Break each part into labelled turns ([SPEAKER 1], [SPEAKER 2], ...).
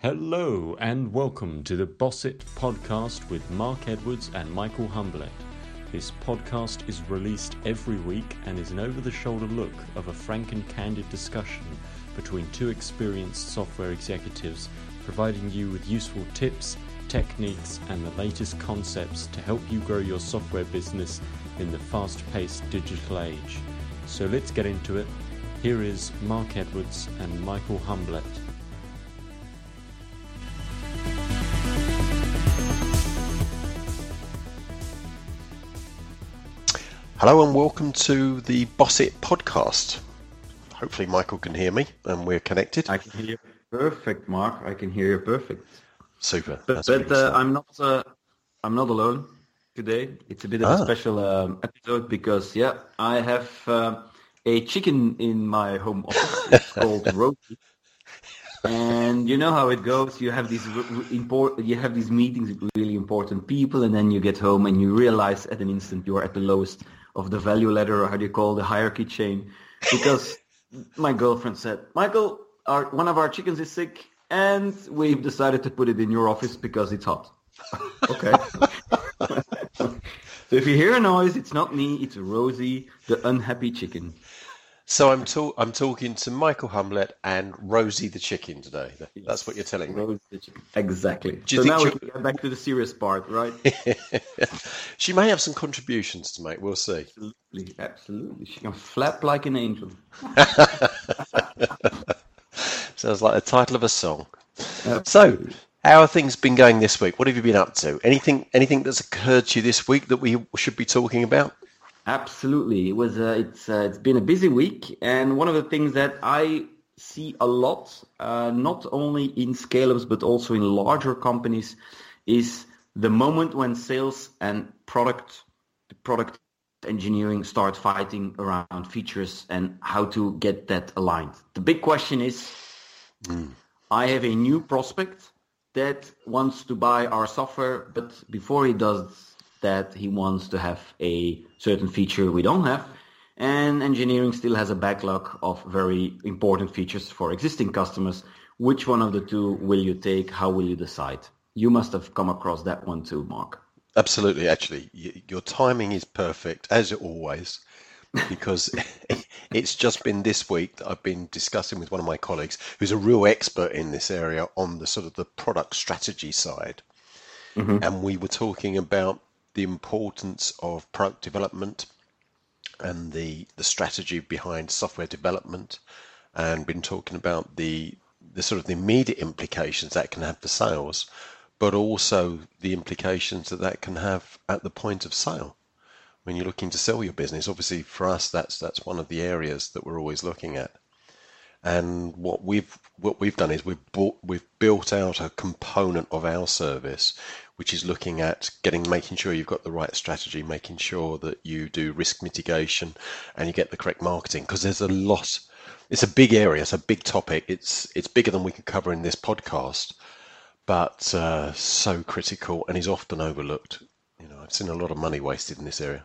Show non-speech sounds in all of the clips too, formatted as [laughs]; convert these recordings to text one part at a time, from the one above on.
[SPEAKER 1] Hello and welcome to the Boss It podcast with Mark Edwards and Michael Humblet. This podcast is released every week and is an over the shoulder look of a frank and candid discussion between two experienced software executives, providing you with useful tips, techniques, and the latest concepts to help you grow your software business in the fast paced digital age. So let's get into it. Here is Mark Edwards and Michael Humblet.
[SPEAKER 2] Hello and welcome to the Boss It podcast. Hopefully, Michael can hear me and we're connected.
[SPEAKER 3] I can hear you perfect, Mark. I can hear you perfect.
[SPEAKER 2] Super.
[SPEAKER 3] But, but uh, I'm not. Uh, I'm not alone today. It's a bit of
[SPEAKER 2] Ah.
[SPEAKER 3] a special um, episode because yeah, I have uh, a chicken in my home office. [laughs] It's called Rosie. And you know how it goes. You have these important, you have these meetings with really important people, and then you get home and you realize at an instant you are at the lowest of the value ladder, or how do you call the hierarchy chain? Because [laughs] my girlfriend said, "Michael, our, one of our chickens is sick, and we've decided to put it in your office because it's hot." [laughs] okay. [laughs] so if you hear a noise, it's not me; it's Rosie, the unhappy chicken.
[SPEAKER 2] So I'm ta- I'm talking to Michael Humblet and Rosie the chicken today. That's what you're telling me.
[SPEAKER 3] Rosie the chicken. Exactly. So now we get back to the serious part, right? [laughs]
[SPEAKER 2] She may have some contributions to make. We'll see.
[SPEAKER 3] absolutely, absolutely. She can flap like an angel. [laughs] [laughs]
[SPEAKER 2] Sounds like the title of a song. So, how have things been going this week? What have you been up to? Anything anything that's occurred to you this week that we should be talking about?
[SPEAKER 3] Absolutely, it was. Uh, it's uh, it's been a busy week, and one of the things that I see a lot, uh, not only in scale-ups but also in larger companies, is the moment when sales and product product engineering start fighting around features and how to get that aligned. The big question is, I have a new prospect that wants to buy our software, but before he does that, he wants to have a certain feature we don't have. And engineering still has a backlog of very important features for existing customers. Which one of the two will you take? How will you decide? You must have come across that one too, Mark.
[SPEAKER 2] Absolutely, actually, your timing is perfect as always, because [laughs] it's just been this week that I've been discussing with one of my colleagues who's a real expert in this area on the sort of the product strategy side, mm-hmm. and we were talking about the importance of product development and the the strategy behind software development, and been talking about the the sort of the immediate implications that can have for sales, but also the implications that that can have at the point of sale when you're looking to sell your business. Obviously, for us, that's that's one of the areas that we're always looking at. And what we've what we've done is we've bought, we've built out a component of our service, which is looking at getting making sure you've got the right strategy, making sure that you do risk mitigation, and you get the correct marketing. Because there's a lot. It's a big area. It's a big topic. It's it's bigger than we can cover in this podcast, but uh, so critical and is often overlooked. You know, I've seen a lot of money wasted in this area.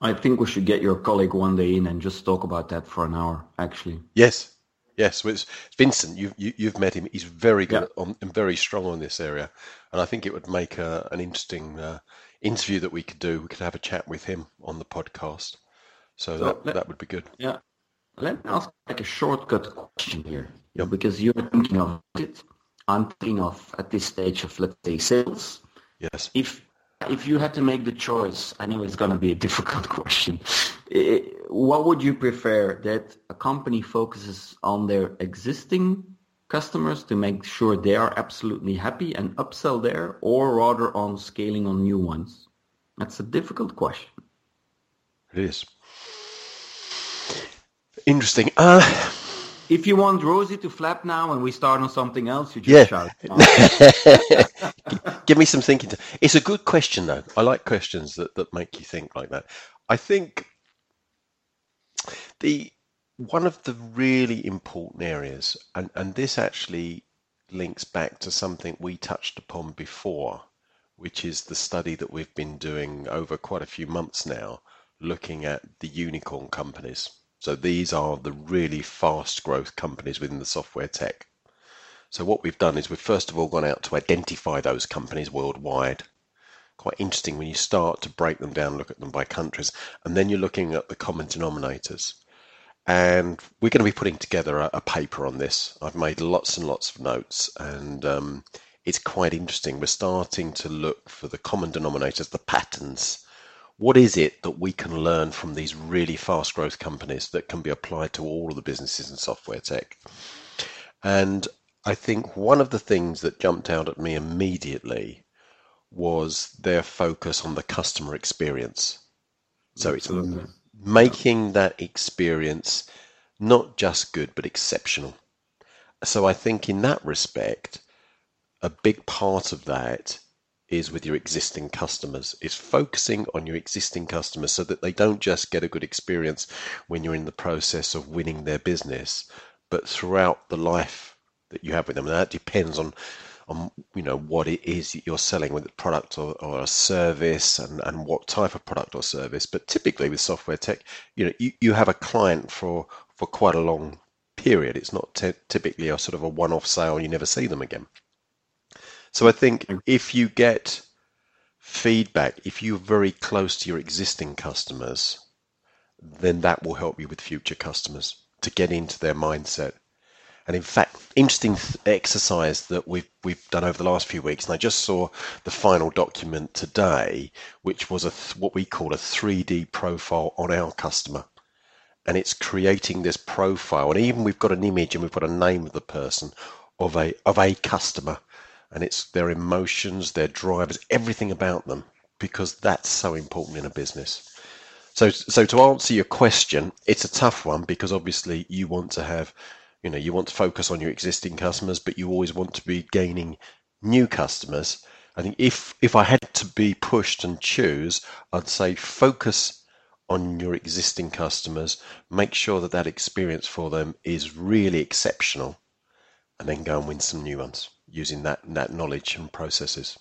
[SPEAKER 3] I think we should get your colleague one day in and just talk about that for an hour, actually.
[SPEAKER 2] Yes, yes. Well, it's Vincent. You've you, you've met him. He's very good
[SPEAKER 3] Yeah.
[SPEAKER 2] on and very strong on this area, and I think it would make a, an interesting uh, interview that we could do. We could have a chat with him on the podcast. So,
[SPEAKER 3] So
[SPEAKER 2] that
[SPEAKER 3] let-
[SPEAKER 2] that would be good.
[SPEAKER 3] Yeah. Let me ask like a shortcut question here.
[SPEAKER 2] Yep.
[SPEAKER 3] Because you're thinking of it. I'm thinking of at this stage of let's say sales.
[SPEAKER 2] Yes.
[SPEAKER 3] If if you had to make the choice, I know it's gonna be a [laughs] difficult question. What would you prefer that a company focuses on their existing customers to make sure they are absolutely happy and upsell there, or rather on scaling on new ones? That's a difficult question.
[SPEAKER 2] It is interesting. Uh,
[SPEAKER 3] If you want Rosie to flap now and we start on something else, you just
[SPEAKER 2] Yeah.
[SPEAKER 3] shout. [laughs]
[SPEAKER 2] Give me some thinking. To, it's a good question, though. I like questions that, that make you think like that. I think the one of the really important areas, and, and this actually links back to something we touched upon before, which is the study that we've been doing over quite a few months now, looking at the unicorn companies. So these are the really fast growth companies within the software tech So what we've done is we've first of all gone out to identify those companies worldwide. Quite interesting when you start to break them down, look at them by countries, and then you're looking at the common denominators. And we're going to be putting together a, a paper on this. I've made lots and lots of notes, and um, it's quite interesting. We're starting to look for the common denominators, the patterns. What is it that we can learn from these really fast growth companies that can be applied to all of the businesses in software tech? And I think one of the things that jumped out at me immediately was their focus on the customer experience. So Absolutely. it's making that experience not just good but exceptional. So I think in that respect, a big part of that is with your existing customers is focusing on your existing customers so that they don't just get a good experience when you're in the process of winning their business but throughout the life that you have with them and that depends on on you know what it is you're selling with a product or, or a service and, and what type of product or service but typically with software tech you know you, you have a client for for quite a long period it's not t- typically a sort of a one-off sale you never see them again so I think if you get feedback, if you're very close to your existing customers, then that will help you with future customers to get into their mindset. And in fact, interesting exercise that we've we've done over the last few weeks, and I just saw the final document today, which was a what we call a 3D profile on our customer, and it's creating this profile, and even we've got an image and we've got a name of the person of a of a customer, and it's their emotions, their drivers, everything about them, because that's so important in a business. So, so to answer your question, it's a tough one because obviously you want to have, you know, you want to focus on your existing customers, but you always want to be gaining new customers. I think if if I had to be pushed and choose, I'd say focus on your existing customers, make sure that that experience for them is really exceptional, and then go and win some new ones using that that knowledge and processes.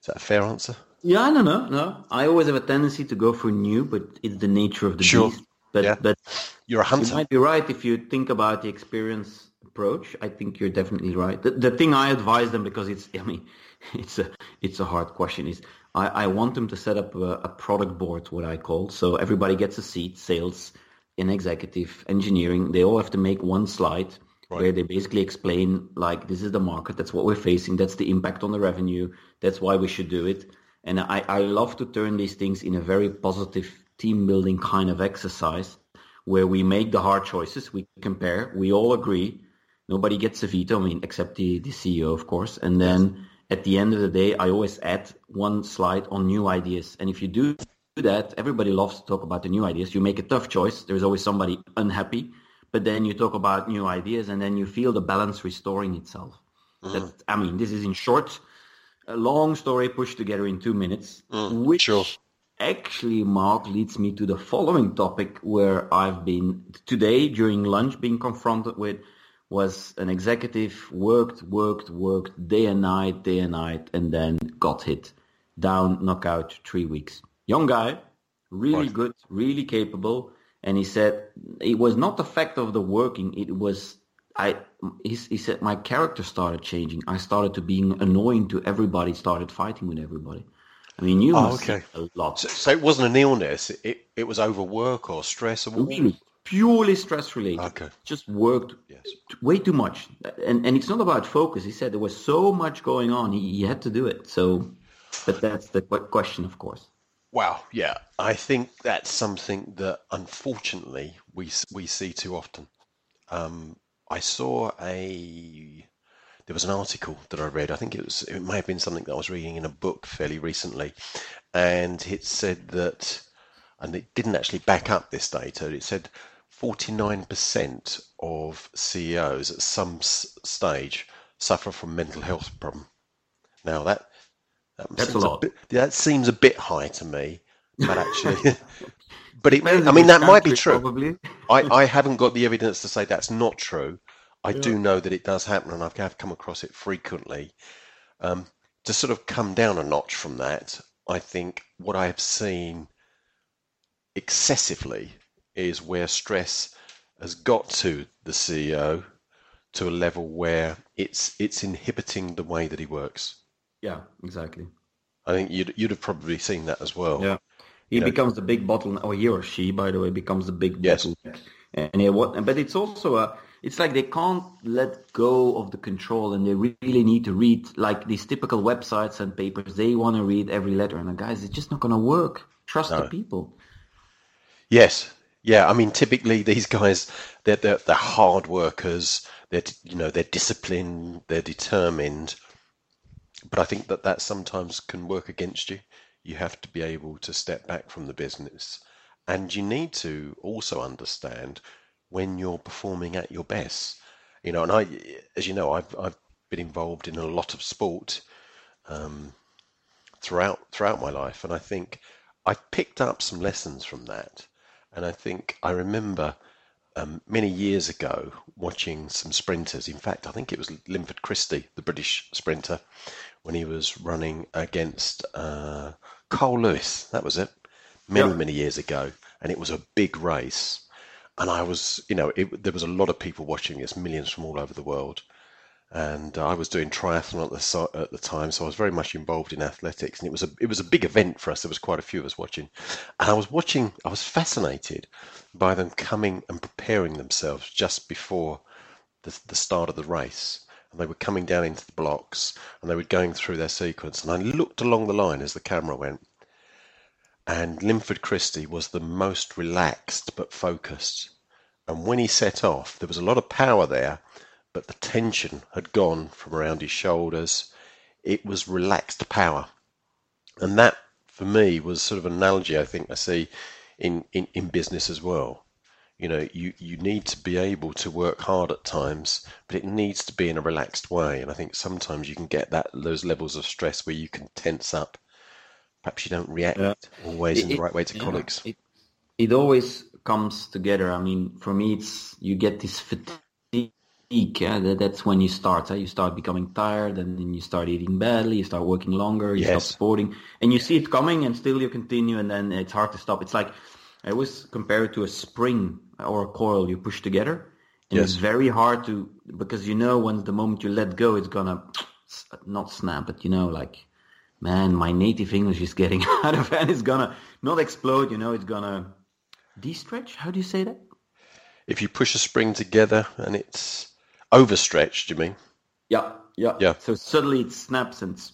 [SPEAKER 2] Is that a fair answer?
[SPEAKER 3] Yeah, no, no, no. I always have a tendency to go for new, but it's the nature of the sure. beast. But,
[SPEAKER 2] yeah.
[SPEAKER 3] but
[SPEAKER 2] you're a hunter.
[SPEAKER 3] You might be right if you think about the experience approach. I think you're definitely right. The, the thing I advise them because it's, [laughs] I mean, it's a it's a hard question. Is I, I want them to set up a, a product board, what I call. So everybody gets a seat, sales, in executive, engineering. They all have to make one slide right. where they basically explain like this is the market, that's what we're facing, that's the impact on the revenue, that's why we should do it. And I, I love to turn these things in a very positive team building kind of exercise where we make the hard choices, we compare, we all agree, nobody gets a veto, I mean, except the, the CEO, of course. And then yes. at the end of the day, I always add one slide on new ideas. And if you do that, everybody loves to talk about the new ideas. You make a tough choice. There's always somebody unhappy but then you talk about new ideas and then you feel the balance restoring itself. Mm. That, I mean, this is in short, a long story pushed together in two minutes,
[SPEAKER 2] mm,
[SPEAKER 3] which
[SPEAKER 2] sure.
[SPEAKER 3] Actually, Mark, leads me to the following topic where I've been today during lunch being confronted with was an executive worked, worked, worked day and night, day and night, and then got hit. Down, knockout, three weeks. Young guy, really good, really capable and he said it was not the fact of the working it was i he, he said my character started changing. I started to being annoying to everybody started fighting with everybody i mean you oh, okay. a lot.
[SPEAKER 2] So, so, it wasn't an illness. It, it was overwork or stress or
[SPEAKER 3] really? Purely stress related.
[SPEAKER 2] Okay.
[SPEAKER 3] Just worked
[SPEAKER 2] yes.
[SPEAKER 3] way too much. And and it's not about focus. He said there was so much going on he, he had to do it. So but that's the question of course.
[SPEAKER 2] Wow, yeah, I think that's something that unfortunately we we see too often. Um, I saw a there was an article that I read. I think it was it may have been something that I was reading in a book fairly recently, and it said that, and it didn't actually back up this data. It said 49% of CEOs at some s- stage suffer from mental health problem. Now that
[SPEAKER 3] that That's a lot.
[SPEAKER 2] A bit, that seems a bit high to me, but actually, [laughs] [laughs] but it. I mean, that might be true.
[SPEAKER 3] Probably.
[SPEAKER 2] I, [laughs] I haven't got the evidence to say that's not true. I yeah. do know that it does happen, and I've come across it frequently. Um, to sort of come down a notch from that, I think what I have seen excessively is where stress has got to the CEO to a level where it's it's inhibiting the way that he works.
[SPEAKER 3] Yeah, exactly.
[SPEAKER 2] I think you'd you'd have probably seen that as well.
[SPEAKER 3] Yeah. He
[SPEAKER 2] You know-
[SPEAKER 3] becomes the big bottleneck, or he or she, by the way, becomes the big
[SPEAKER 2] Yes.
[SPEAKER 3] bottleneck. And yeah, what? But it's also a. It's like they can't let go of the control, and they really need to read like these typical websites and papers. They want to read every letter, and the guys, it's just not going to work. Trust the people.
[SPEAKER 2] Yes. Yeah. I mean, typically [laughs] these guys, they're, they're, they're hard workers. They're, you know, they're disciplined. They're determined. But I think that that sometimes can work against you. You have to be able to step back from the business. And you need to also understand when you're performing at your best. You know, and I, as you know, I've, I've been involved in a lot of sport um, throughout throughout my life, and I think I've picked up some lessons from that. And I think I remember um, many years ago watching some sprinters. In fact, I think it was Linford Christie, the British sprinter, when he was running against uh, Carl Lewis. That was it, many
[SPEAKER 3] Yeah.
[SPEAKER 2] many years ago, and it was a big race. And I was, you know, it, there was a lot of people watching this, millions from all over the world and uh, I was doing triathlon at the at the time, so I was very much involved in athletics, and it was a it was a big event for us. There was quite a few of us watching, and I was watching. I was fascinated by them coming and preparing themselves just before the the start of the race, and they were coming down into the blocks, and they were going through their sequence, and I looked along the line as the camera went, and Linford Christie was the most relaxed but focused. And when he set off, there was a lot of power there, but the tension had gone from around his shoulders. It was relaxed power. And that, for me, was sort of an analogy I think I see in, in, in business as well. You know, you, you need to be able to work hard at times, but it needs to be in a relaxed way. And I think sometimes you can get that those levels of stress where you can tense up. Perhaps you don't react
[SPEAKER 3] Yeah.
[SPEAKER 2] always in the right way to
[SPEAKER 3] yeah,
[SPEAKER 2] colleagues.
[SPEAKER 3] It, it always comes together. I mean, for me, it's you get this fatigue. Yeah, that, that's when you start. eh? You start becoming tired, and then you start eating badly. You start working longer. You
[SPEAKER 2] Yes.
[SPEAKER 3] stop sporting, and you see it coming, and still you continue, and then it's hard to stop. It's like I always compare it to a spring or a coil you push together, and it's very hard to because you know when the moment you let go, it's gonna not snap, but you know like man, my native English is getting [laughs] out of hand. It's gonna not explode, you know, it's gonna de-stretch. How do you say that?
[SPEAKER 2] If you push a spring together and it's overstretched, you mean?
[SPEAKER 3] Yeah, yeah.
[SPEAKER 2] Yeah.
[SPEAKER 3] So suddenly it snaps and s-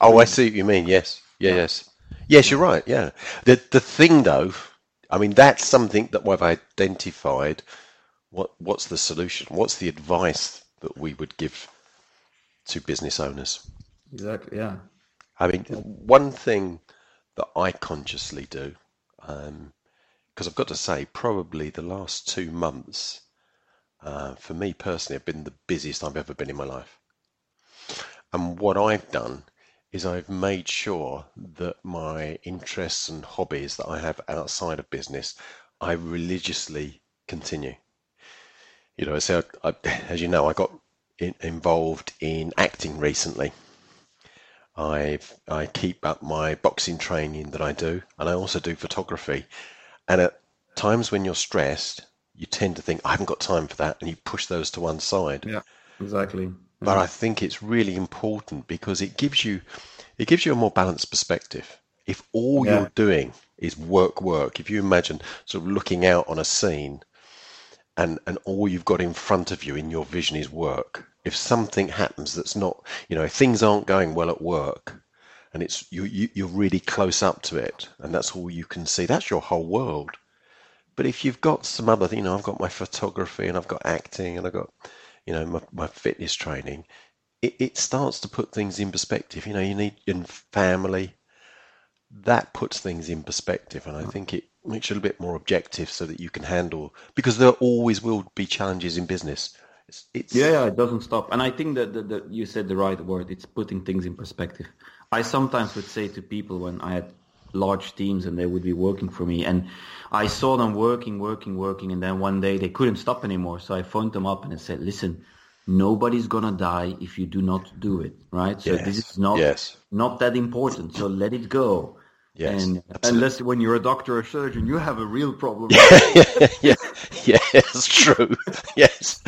[SPEAKER 2] Oh, I see what you mean. Yes. Yeah, yes. Yes, you're right. Yeah. The the thing though, I mean, that's something that we've identified. What what's the solution? What's the advice that we would give to business owners?
[SPEAKER 3] Exactly, yeah.
[SPEAKER 2] I mean, one thing that I consciously do, because I've got to say, probably the last two months, uh, for me personally, have been the busiest I've ever been in my life. And what I've done is I've made sure that my interests and hobbies that I have outside of business, I religiously continue. You know, so I, as you know, I got in, involved in acting recently. I I keep up my boxing training that I do, and I also do photography. And at times when you're stressed, you tend to think, I haven't got time for that, and you push those to one side.
[SPEAKER 3] Yeah, exactly.
[SPEAKER 2] But I think it's really important because it gives you it gives you a more balanced perspective. If all
[SPEAKER 3] Yeah.
[SPEAKER 2] you're doing is work, work, if you imagine sort of looking out on a scene and and all you've got in front of you in your vision is work, if something happens that's not, you know, if things aren't going well at work and it's you, you you're really close up to it and that's all you can see, that's your whole world. But if you've got some other, you know, I've got my photography and I've got acting and I've got, you know, my, my fitness training, it, it starts to put things in perspective. You know, you need in family, that puts things in perspective. And I think it makes you a little bit more objective so that you can handle, because there always will be challenges in business. It's,
[SPEAKER 3] Yeah, yeah, it doesn't stop. And I think that, that, that you said the right word. It's putting things in perspective. I sometimes would say to people when I had large teams and they would be working for me and I saw them working, working, working and then one day they couldn't stop anymore. So I phoned them up and I said, listen, nobody's gonna die if you do not do it, right? So this is not
[SPEAKER 2] yes.
[SPEAKER 3] not that important. So let it go.
[SPEAKER 2] Yes,
[SPEAKER 3] and
[SPEAKER 2] absolutely.
[SPEAKER 3] unless when you're a doctor or surgeon, you have a real problem. [laughs]
[SPEAKER 2] yeah, yeah, it's true. [laughs] Yes,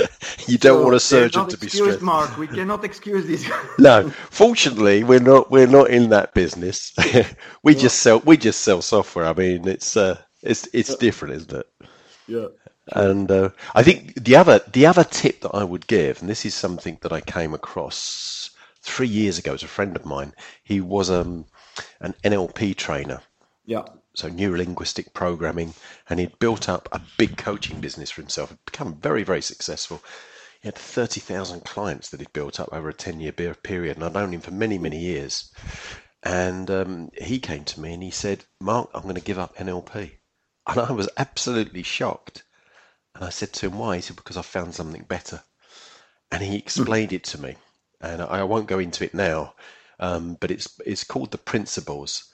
[SPEAKER 2] you don't
[SPEAKER 3] So
[SPEAKER 2] want a surgeon to be stressed.
[SPEAKER 3] Mark. We cannot excuse these [laughs] guys.
[SPEAKER 2] No, fortunately, we're not. We're not in that business. we just sell. We just sell software. I mean, it's uh, it's it's different, isn't it?
[SPEAKER 3] Yeah.
[SPEAKER 2] And uh, I think the other the other tip that I would give, and this is something that I came across three years ago, as a friend of mine. He was um, an NLP trainer,
[SPEAKER 3] Yeah.
[SPEAKER 2] so neurolinguistic programming, and he'd built up a big coaching business for himself. He'd become very very successful. He had thirty thousand clients that he'd built up over a ten year period, and I'd known him for many many years. And um, he came to me and he said, "Mark, I'm going to give up NLP," and I was absolutely shocked. And I said to him, why? He said, because I found something better. And he explained it to me. And I won't go into it now, um, but it's it's called the principles.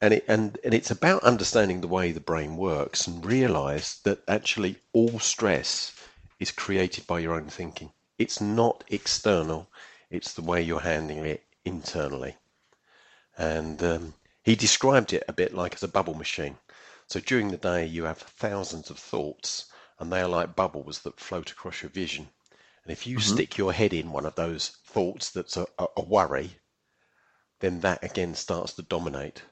[SPEAKER 2] And, it, and, and it's about understanding the way the brain works and realize that actually all stress is created by your own thinking. It's not external, it's the way you're handling it internally. And um, he described it a bit like as a bubble machine. So during the day, you have thousands of thoughts, and they are like bubbles that float across your vision. And if you stick your head in one of those thoughts that's a, a worry, then that again starts to dominate.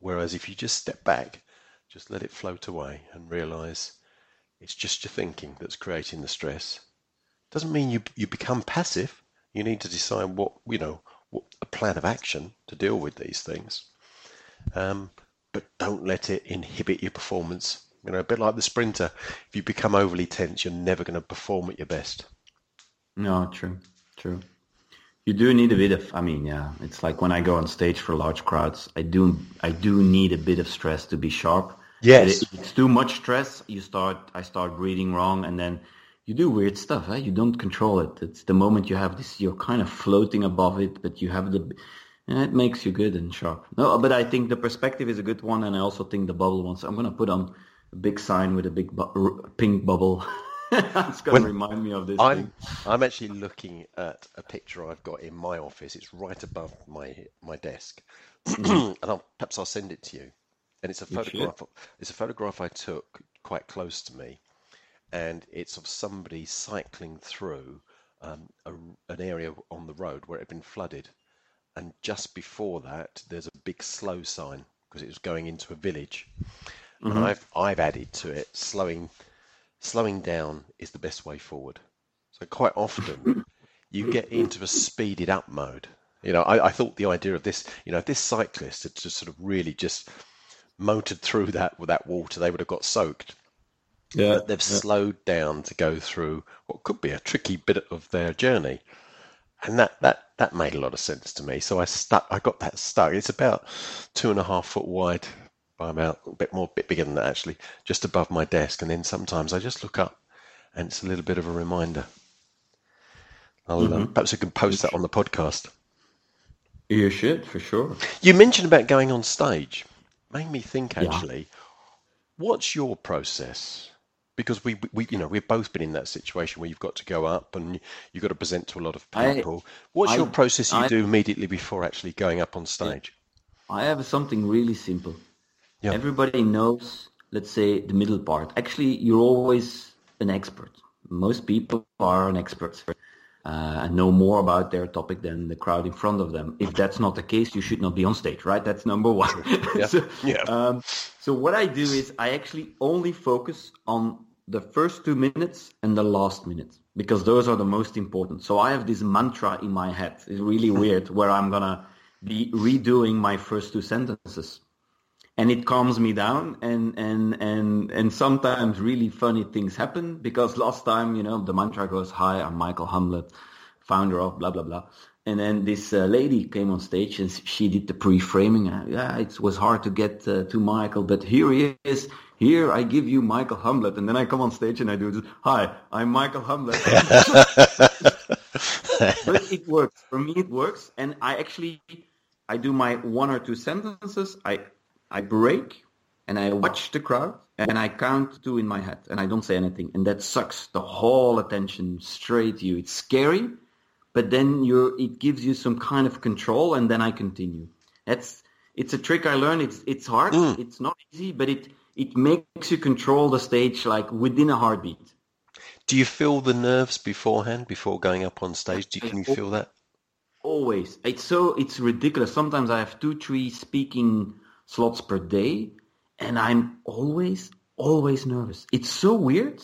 [SPEAKER 2] Whereas if you just step back, just let it float away and realize it's just your thinking that's creating the stress. Doesn't mean you you become passive. You need to decide what you know, what a plan of action to deal with these things. Um, but don't let it inhibit your performance. You know, a bit like the sprinter. If you become overly tense, you're never going to perform at your best.
[SPEAKER 3] No, true, true. You do need a bit of. I mean, yeah, it's like when I go on stage for large crowds. I do, I do need a bit of stress to be sharp.
[SPEAKER 2] Yes.
[SPEAKER 3] If it's too much stress, you start. I start breathing wrong, and then you do weird stuff. Eh? You don't control it. It's the moment you have this. You're kind of floating above it, but you have the. And it makes you good and sharp. No, but I think the perspective is a good one, and I also think the bubble one. So I'm gonna put on a big sign with a big bu- r- pink bubble. [laughs] [laughs] it's gonna remind me of this.
[SPEAKER 2] I'm
[SPEAKER 3] thing.
[SPEAKER 2] I'm actually looking at a picture I've got in my office. It's right above my my desk, [clears throat] and I'll, perhaps I'll send it to you. And it's a
[SPEAKER 3] You should.
[SPEAKER 2] photograph. It's a photograph I took quite close to me, and it's of somebody cycling through um, a, an area on the road where it had been flooded, and just before that, there's a big slow sign because it was going into a village, and I've I've added to it slowing slowing down is the best way forward. So quite often you get into a speeded up mode. You know, I, I thought the idea of this, you know, if this cyclist had just sort of really just motored through that with that water, they would have got soaked.
[SPEAKER 3] Yeah,
[SPEAKER 2] But they've slowed down to go through what could be a tricky bit of their journey. And that, that, that made a lot of sense to me. So I stuck I got that stuck. It's about two and a half foot wide by about a bit more bit bigger than that actually, just above my desk. And then sometimes I just look up and it's a little bit of a reminder. I'll, uh, perhaps I can post that on the podcast.
[SPEAKER 3] You should for sure.
[SPEAKER 2] You mentioned about going on stage. Made me think
[SPEAKER 3] Yeah.
[SPEAKER 2] actually. What's your process? Because we, we, you know, we've both been in that situation where you've got to go up and you've got to present to a lot of
[SPEAKER 3] I-
[SPEAKER 2] people. What's
[SPEAKER 3] I-
[SPEAKER 2] your process you
[SPEAKER 3] I-
[SPEAKER 2] do immediately before actually going up on stage?
[SPEAKER 3] I have something really simple.
[SPEAKER 2] Yeah.
[SPEAKER 3] Everybody knows, let's say, the middle part. Actually, you're always an expert. Most people are an expert uh, and know more about their topic than the crowd in front of them. If that's not the case, you should not be on stage, right? That's number one. [laughs]
[SPEAKER 2] Yeah.
[SPEAKER 3] so,
[SPEAKER 2] Yeah.
[SPEAKER 3] Um, so what I do is I actually only focus on the first two minutes and the last minute because those are the most important. So I have this mantra in my head. It's really [laughs] weird where I'm gonna be redoing my first two sentences and it calms me down. And and and and sometimes really funny things happen because last time you know the mantra goes hi i'm michael humblet founder of blah blah blah. And then this uh, lady came on stage and she did the pre-framing. Uh, yeah it was hard to get uh, to michael but here he is. Here i give you michael humblet. And then i come on stage and i do this hi i'm michael humblet. [laughs] But it works. For me it works. And i actually i do my one or two sentences. I i break and i watch the crowd and i count two in my head and i don't say anything and that sucks the whole attention straight to you it's scary but then you're it gives you some kind of control and then i continue that's it's a trick I learned. It's it's hard. Mm. It's not easy, but it it makes you control the stage like within a heartbeat.
[SPEAKER 2] Do you feel the nerves beforehand before going up on stage? Do you, can you feel that?
[SPEAKER 3] Always. It's so it's ridiculous. Sometimes I have two, three speaking slots per day, and I'm always, always nervous. It's so weird,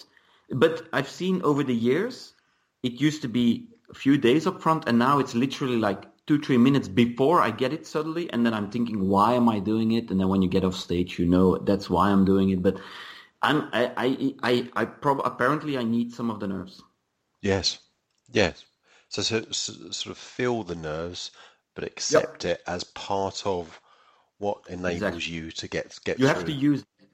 [SPEAKER 3] but I've seen over the years, it used to be a few days up front, and now it's literally like two, three minutes before I get it suddenly, and then I'm thinking, why am I doing it? And then when you get off stage, you know that's why I'm doing it. But I'm, I, I, I, I prob- apparently I need some of the nerves.
[SPEAKER 2] Yes, yes. So, so, so sort of feel the nerves, but accept yep. it as part of what enables exactly. you to get get.
[SPEAKER 3] You
[SPEAKER 2] through.
[SPEAKER 3] have to use. It.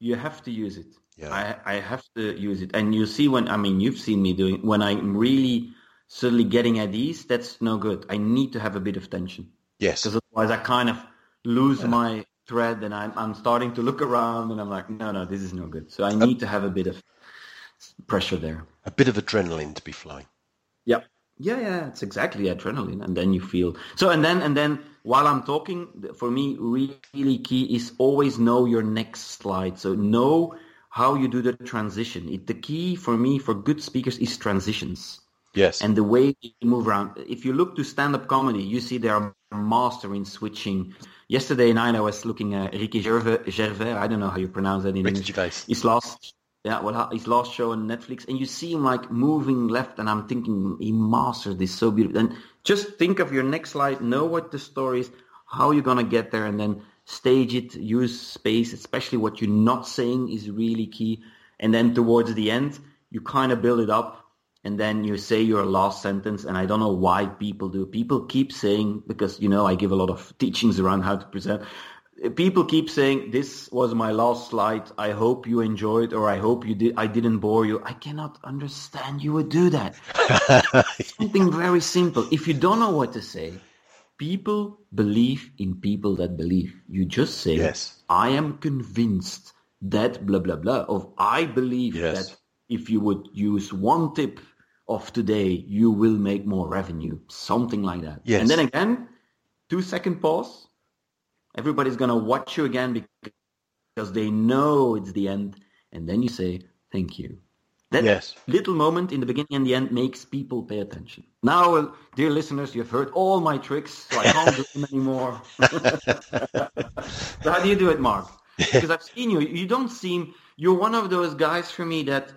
[SPEAKER 3] You have to use it. Yeah. I, I have to use it, and you see when I mean you've seen me doing when I'm really suddenly getting at ease, that's no good. I need to have a bit of tension.
[SPEAKER 2] Yes.
[SPEAKER 3] Because otherwise I kind of lose yeah. my thread and I'm, I'm starting to look around and I'm like, no, no, this is no good. So I need to have a bit of pressure there.
[SPEAKER 2] A bit of adrenaline to be flying.
[SPEAKER 3] Yep. Yeah, yeah, it's exactly adrenaline. And then you feel so and then and then while I'm talking, for me really key is always know your next slide. So know how you do the transition. It, the key for me for good speakers is transitions.
[SPEAKER 2] Yes.
[SPEAKER 3] And the way you move around. If you look to stand-up comedy, you see they are master in switching. Yesterday night I was looking at Ricky Gervais, Gervais I don't know how you pronounce that in
[SPEAKER 2] Ricky
[SPEAKER 3] English.
[SPEAKER 2] Gervais.
[SPEAKER 3] His last, yeah, well, his last show on Netflix, and you see him like moving left, and I'm thinking he mastered this so beautiful. And just think of your next slide, know what the story is, how you're gonna get there, and then stage it, use space, especially what you're not saying is really key. And then towards the end, you kind of build it up and then you say your last sentence and i don't know why people do people keep saying because you know i give a lot of [laughs] teachings around how to present people keep saying this was my last slide i hope you enjoyed or i hope you did i didn't bore you i cannot understand you would do that [laughs] something very simple if you don't know what to say people believe in people that believe you just say
[SPEAKER 2] yes.
[SPEAKER 3] i am convinced that blah blah blah of i believe yes. that if you would use one tip of today, you will make more revenue. Something like that.
[SPEAKER 2] Yes.
[SPEAKER 3] And then again, two second pause. Everybody's going to watch you again because they know it's the end. And then you say, thank you. That
[SPEAKER 2] yes.
[SPEAKER 3] little moment in the beginning and the end makes people pay attention. Now, uh, dear listeners, you've heard all my tricks, so I can't do them anymore. [laughs] so how do you do it, Mark? Because I've seen you. You don't seem, you're one of those guys for me that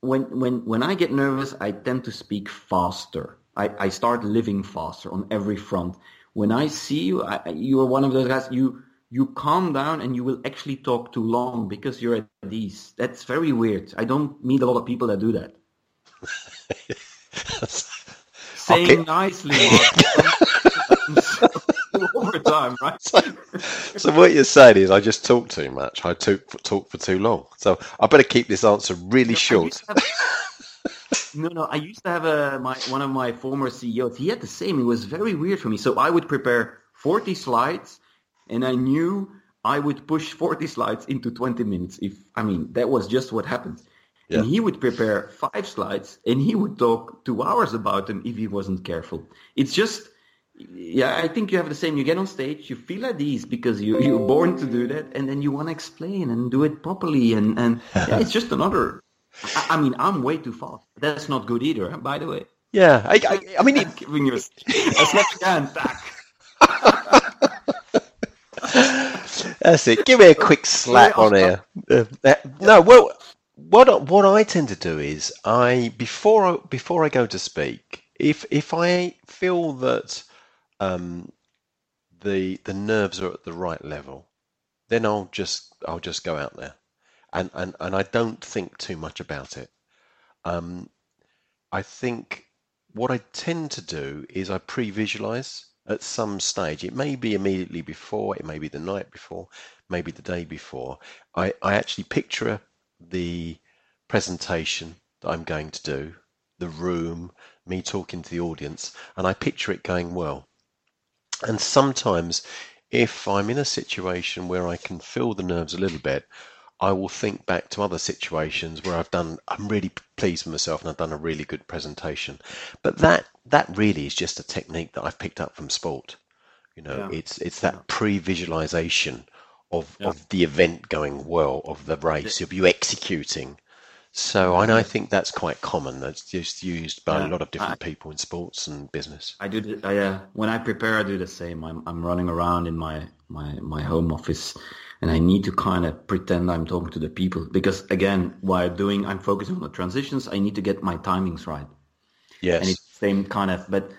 [SPEAKER 3] when when when I get nervous, I tend to speak faster. I, I start living faster on every front. When I see you, I, you are one of those guys. You you calm down and you will actually talk too long because you're at ease. That's very weird. I don't meet a lot of people that do that. [laughs] Saying okay. nicely, [laughs] over time, right?
[SPEAKER 2] So, so, what you're saying is I just talk too much. I talk for, talk for too long. So I better keep this answer really short.
[SPEAKER 3] Have, no, no. I used to have a my one of my former CEOs. He had the same. It was very weird for me. So I would prepare 40 slides, and I knew I would push [laughs] 40 slides into 20 minutes. If I mean that was just what happened. Yeah. And he would prepare five slides, and he would talk two hours about them if he wasn't careful. It's just yeah, I think you have the same. You get on stage, you feel at ease because you, you're born to do that, and then you want to explain and do it properly. And, and yeah, [laughs] it's just another. I, I, mean, I'm way too fast. That's not good either, by the way.
[SPEAKER 2] Yeah, I, I, I mean, it... [laughs]
[SPEAKER 3] giving you a, a slap back. [laughs]
[SPEAKER 2] That's it. Give me a quick slap on here. Uh, uh, no, well, what what I tend to do is I before I, before I go to speak, if if I feel that um, the the nerves are at the right level, then I'll just I'll just go out there, and and and I don't think too much about it. Um, I think what I tend to do is I pre-visualize at some stage. It may be immediately before, it may be the night before, maybe the day before. I, I actually picture the presentation that I'm going to do, the room, me talking to the audience, and I picture it going well. And sometimes, if I'm in a situation where I can feel the nerves a little bit, I will think back to other situations where I've done, I'm really pleased with myself and I've done a really good presentation. But that, that really is just a technique that I've picked up from sport. You know,
[SPEAKER 3] Yeah.
[SPEAKER 2] it's it's that pre-visualization of
[SPEAKER 3] Yeah.
[SPEAKER 2] of the event going well, of the race, of you executing. So, and I think that's quite common. That's just used by a lot of different people in sports and business.
[SPEAKER 3] I do. The, I, uh, when I prepare, I do the same. I'm I'm running around in my my my home office, and I need to kind of pretend I'm talking to the people because again, while doing, I'm focusing on the transitions. I need to get my timings right,
[SPEAKER 2] Yes.
[SPEAKER 3] and it's the same kind of. But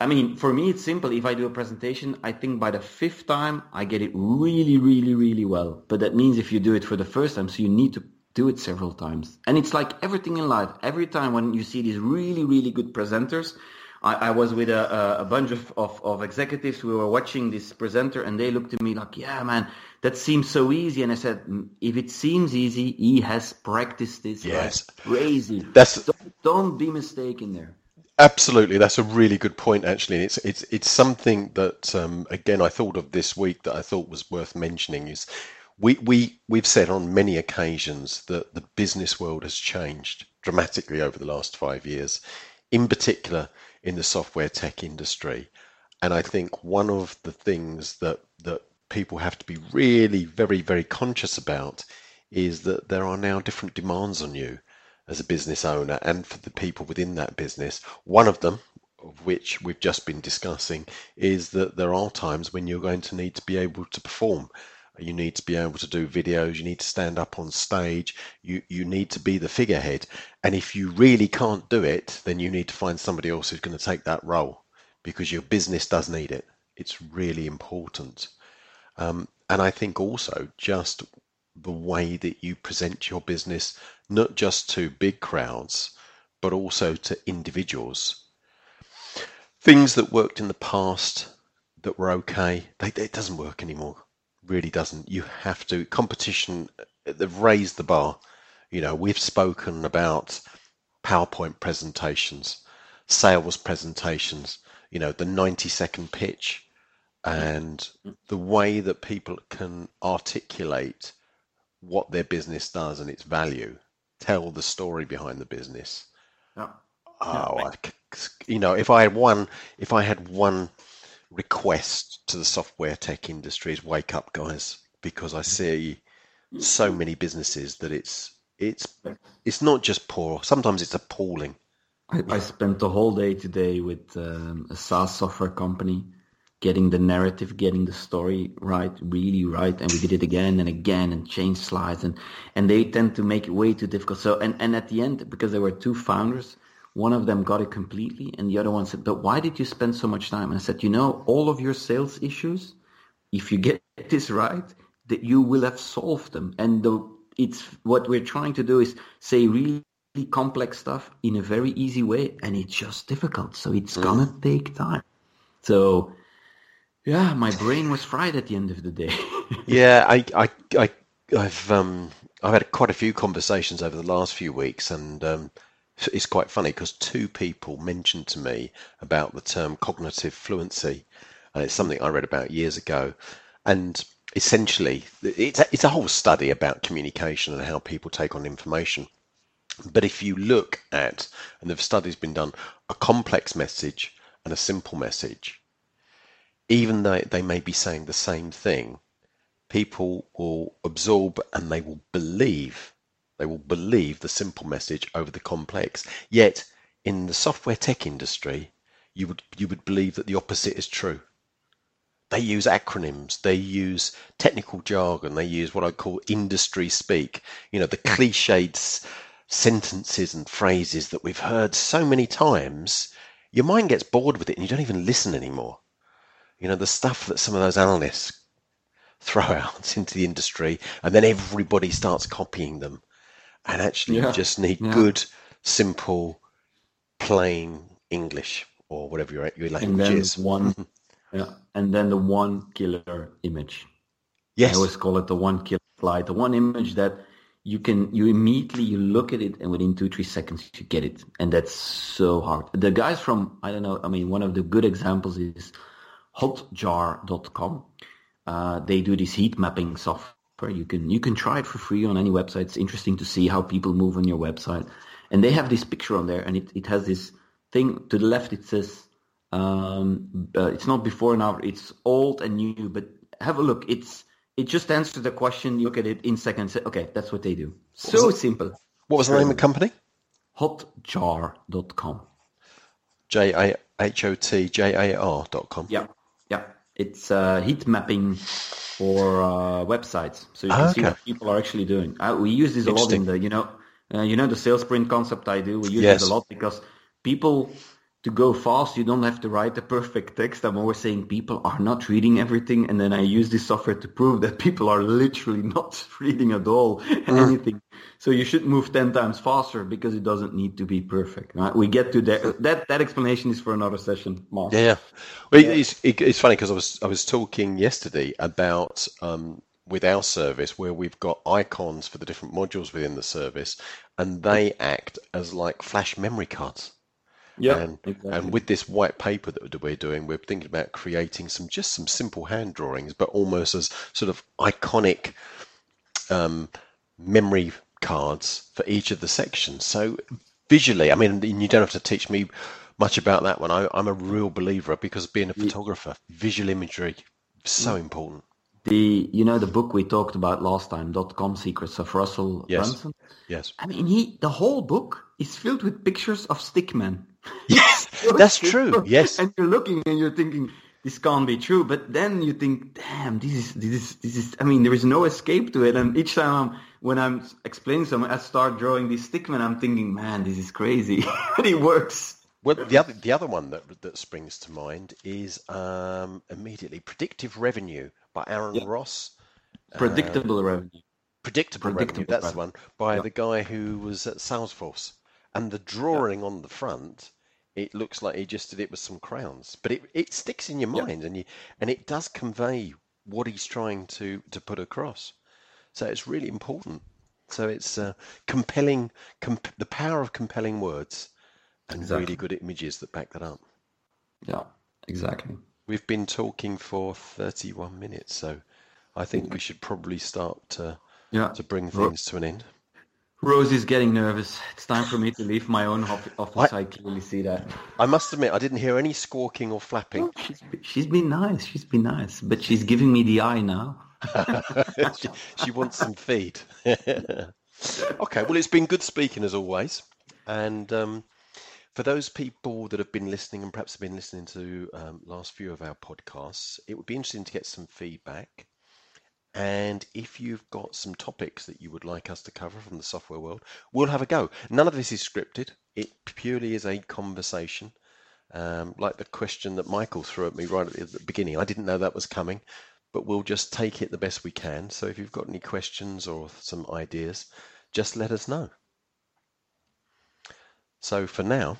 [SPEAKER 3] I mean, for me, it's simple. If I do a presentation, I think by the fifth time I get it really, really, really well. But that means if you do it for the first time, so you need to do it several times. And it's like everything in life. Every time when you see these really, really good presenters, I, I was with a, a, bunch of, of, of executives. We were watching this presenter and they looked at me like, yeah, man, that seems so easy. And I said, "Mm, if it seems easy, he has practiced this like
[SPEAKER 2] Yes.
[SPEAKER 3] crazy.
[SPEAKER 2] That's
[SPEAKER 3] Don't, don't be mistaken there.
[SPEAKER 2] Absolutely, that's a really good point. Actually, and it's it's it's something that um, again I thought of this week that I thought was worth mentioning. Is we we we've said on many occasions that the business world has changed dramatically over the last five years, in particular in the software tech industry, and I think one of the things that people have to be really very very conscious about is that there are now different demands on you as a business owner and for the people within that business. One of them, of which we've just been discussing, is that there are times when you're going to need to be able to perform. You need to be able to do videos, you need to stand up on stage, you, you need to be the figurehead. And if you really can't do it, then you need to find somebody else who's going to take that role because your business does need it. It's really important. Um, and I think also just the way that you present your business, not just to big crowds, but also to individuals. Things that worked in the past that were okay, they, it doesn't work anymore. Really doesn't. You have to. Competition, they've raised the bar. You know, we've spoken about PowerPoint presentations, sales presentations, you know, the 90 second pitch and mm. the way that people can articulate what their business does and its value, tell the story behind the business.
[SPEAKER 3] Yeah.
[SPEAKER 2] Oh, I c- you know, if I had one, if I had one request to the software tech industry is wake up, guys, because I mm. see mm. so many businesses that it's it's it's not just poor. Sometimes it's appalling.
[SPEAKER 3] I, I spent the whole day today with um, a SaaS software company, getting the narrative, getting the story right, really right, and we did it again and again and changed slides, and and they tend to make it way too difficult. So and and at the end, because there were two founders, one of them got it completely, and the other one said, "But why did you spend so much time?" And I said, "You know, all of your sales issues, if you get this right, that you will have solved them, and the it's what we're trying to do is say really." complex stuff in a very easy way and it's just difficult so it's gonna mm. take time so yeah my brain was fried at the end of the day. [laughs]
[SPEAKER 2] Yeah, I, I, I, I've, um, I've had quite a few conversations over the last few weeks, and um, it's quite funny because two people mentioned to me about the term cognitive fluency, and it's something I read about years ago, and essentially, it's a, it's a whole study about communication and how people take on information. But if you look at, and the study's been done, a complex message and a simple message, even though they may be saying the same thing, people will absorb and they will believe they will believe the simple message over the complex. Yet in the software tech industry you would you would believe that the opposite is true. They use acronyms they use technical jargon they use what i call industry speak you know the cliched sentences and phrases that we've heard so many times. Your mind gets bored with it and you don't even listen anymore you know the stuff that some of those analysts throw [laughs] out into the industry and then everybody starts copying them. And actually
[SPEAKER 3] Yeah,
[SPEAKER 2] you just need
[SPEAKER 3] yeah.
[SPEAKER 2] good simple plain english or whatever your, your
[SPEAKER 3] and
[SPEAKER 2] language
[SPEAKER 3] then
[SPEAKER 2] is.
[SPEAKER 3] one [laughs] yeah. And then the one killer image.
[SPEAKER 2] Yes.
[SPEAKER 3] I always call it the one killer slide, the one image that you can you immediately you look at it and within two three seconds you get it, and that's so hard. The guys from I don't know, I mean one of the good examples is Hotjar.com. Uh, they do this heat mapping software. You can you can try it for free on any website. It's interesting to see how people move on your website, and they have this picture on there, and it, it has this thing to the left. It says Um, uh, it's not before and after. It's old and new, but have a look. It's it just answers the question. You look at it in seconds. Okay, that's what they do. So simple.
[SPEAKER 2] What was the name of the company?
[SPEAKER 3] Hotjar.com.
[SPEAKER 2] J A H O T J A R dot com.
[SPEAKER 3] Yeah, yeah. It's uh, heat mapping for uh, websites, so you can
[SPEAKER 2] Ah,
[SPEAKER 3] see what people are actually doing. Uh, we use this a lot in the, you know, uh, you know the sales sprint concept I do. We use
[SPEAKER 2] Yes.
[SPEAKER 3] it a lot because people to go fast, you don't have to write the perfect text. I'm always saying people are not reading everything, and then I use this software to prove that [laughs] people are literally not [laughs] reading at all anything. So you should move ten times faster because it doesn't need to be perfect. Right? We get to that. That that explanation is for another session, Mark.
[SPEAKER 2] Yeah, yeah. Well, It's, it, it's funny because I was I was talking yesterday about um, with our service where we've got icons for the different modules within the service, and they act as like flash memory cards.
[SPEAKER 3] Yeah,
[SPEAKER 2] and
[SPEAKER 3] exactly.
[SPEAKER 2] and with this white paper that we're doing, we're thinking about creating some just some simple hand drawings, but almost as sort of iconic um, memory cards for each of the sections. So visually, I mean, you don't have to teach me much about that one. I, I'm a real believer because being a photographer, visual imagery so important.
[SPEAKER 3] the you know the book we talked about last time, dot com secrets of Russell
[SPEAKER 2] Yes.
[SPEAKER 3] Brunson.
[SPEAKER 2] Yes,
[SPEAKER 3] I mean, he the whole book is filled with pictures of stickmen. [laughs]
[SPEAKER 2] yes, that's true. Yes,
[SPEAKER 3] and you're looking and you're thinking this can't be true, but then you think, damn, this is this is this is. I mean, there is no escape to it. And each time I'm, when I'm explaining something, I start drawing these stickmen. I'm thinking, man, this is crazy, [laughs] but it works.
[SPEAKER 2] Well, the other the other one that that springs to mind is um, immediately predictive revenue by Aaron
[SPEAKER 3] Yeah.
[SPEAKER 2] Ross.
[SPEAKER 3] Predictable revenue.
[SPEAKER 2] Predictable, revenue.
[SPEAKER 3] Predictable
[SPEAKER 2] That's the one by
[SPEAKER 3] Yeah.
[SPEAKER 2] the guy who was at Salesforce, and the drawing on the front. It looks like he just did it with some crayons, but it, it sticks in your
[SPEAKER 3] Yeah.
[SPEAKER 2] mind, and you and it does convey what he's trying to to put across. So it's really important. So it's uh, compelling, comp- the power of compelling words, and
[SPEAKER 3] Exactly.
[SPEAKER 2] really good images that back that up.
[SPEAKER 3] Yeah, exactly.
[SPEAKER 2] We've been talking for 31 minutes, so I think we should probably start to,
[SPEAKER 3] Yeah.
[SPEAKER 2] to bring things to an end.
[SPEAKER 3] Rose is getting nervous. It's time for me to leave my own office. I clearly see that.
[SPEAKER 2] I must admit, I didn't hear any squawking or flapping.
[SPEAKER 3] She's, she's been nice. She's been nice, but she's giving me the eye now. [laughs]
[SPEAKER 2] she, she wants some feed. [laughs] okay, well, it's been good speaking as always. And um, for those people that have been listening and perhaps have been listening to um, last few of our podcasts, it would be interesting to get some feedback. And if you've got some topics that you would like us to cover from the software world, we'll have a go. None of this is scripted. It purely is a conversation. Um, like the question that Michael threw at me right at the, beginning. I didn't know that was coming, but we'll just take it the best we can. So if you've got any questions or some ideas, just let us know. So for now,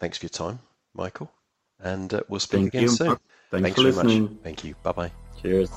[SPEAKER 2] thanks for your time, Michael, and uh, we'll speak
[SPEAKER 3] Thank
[SPEAKER 2] again
[SPEAKER 3] you.
[SPEAKER 2] soon.
[SPEAKER 3] Thanks
[SPEAKER 2] Thanks
[SPEAKER 3] for
[SPEAKER 2] very
[SPEAKER 3] listening.
[SPEAKER 2] much. Thank you. Bye bye.
[SPEAKER 3] Cheers.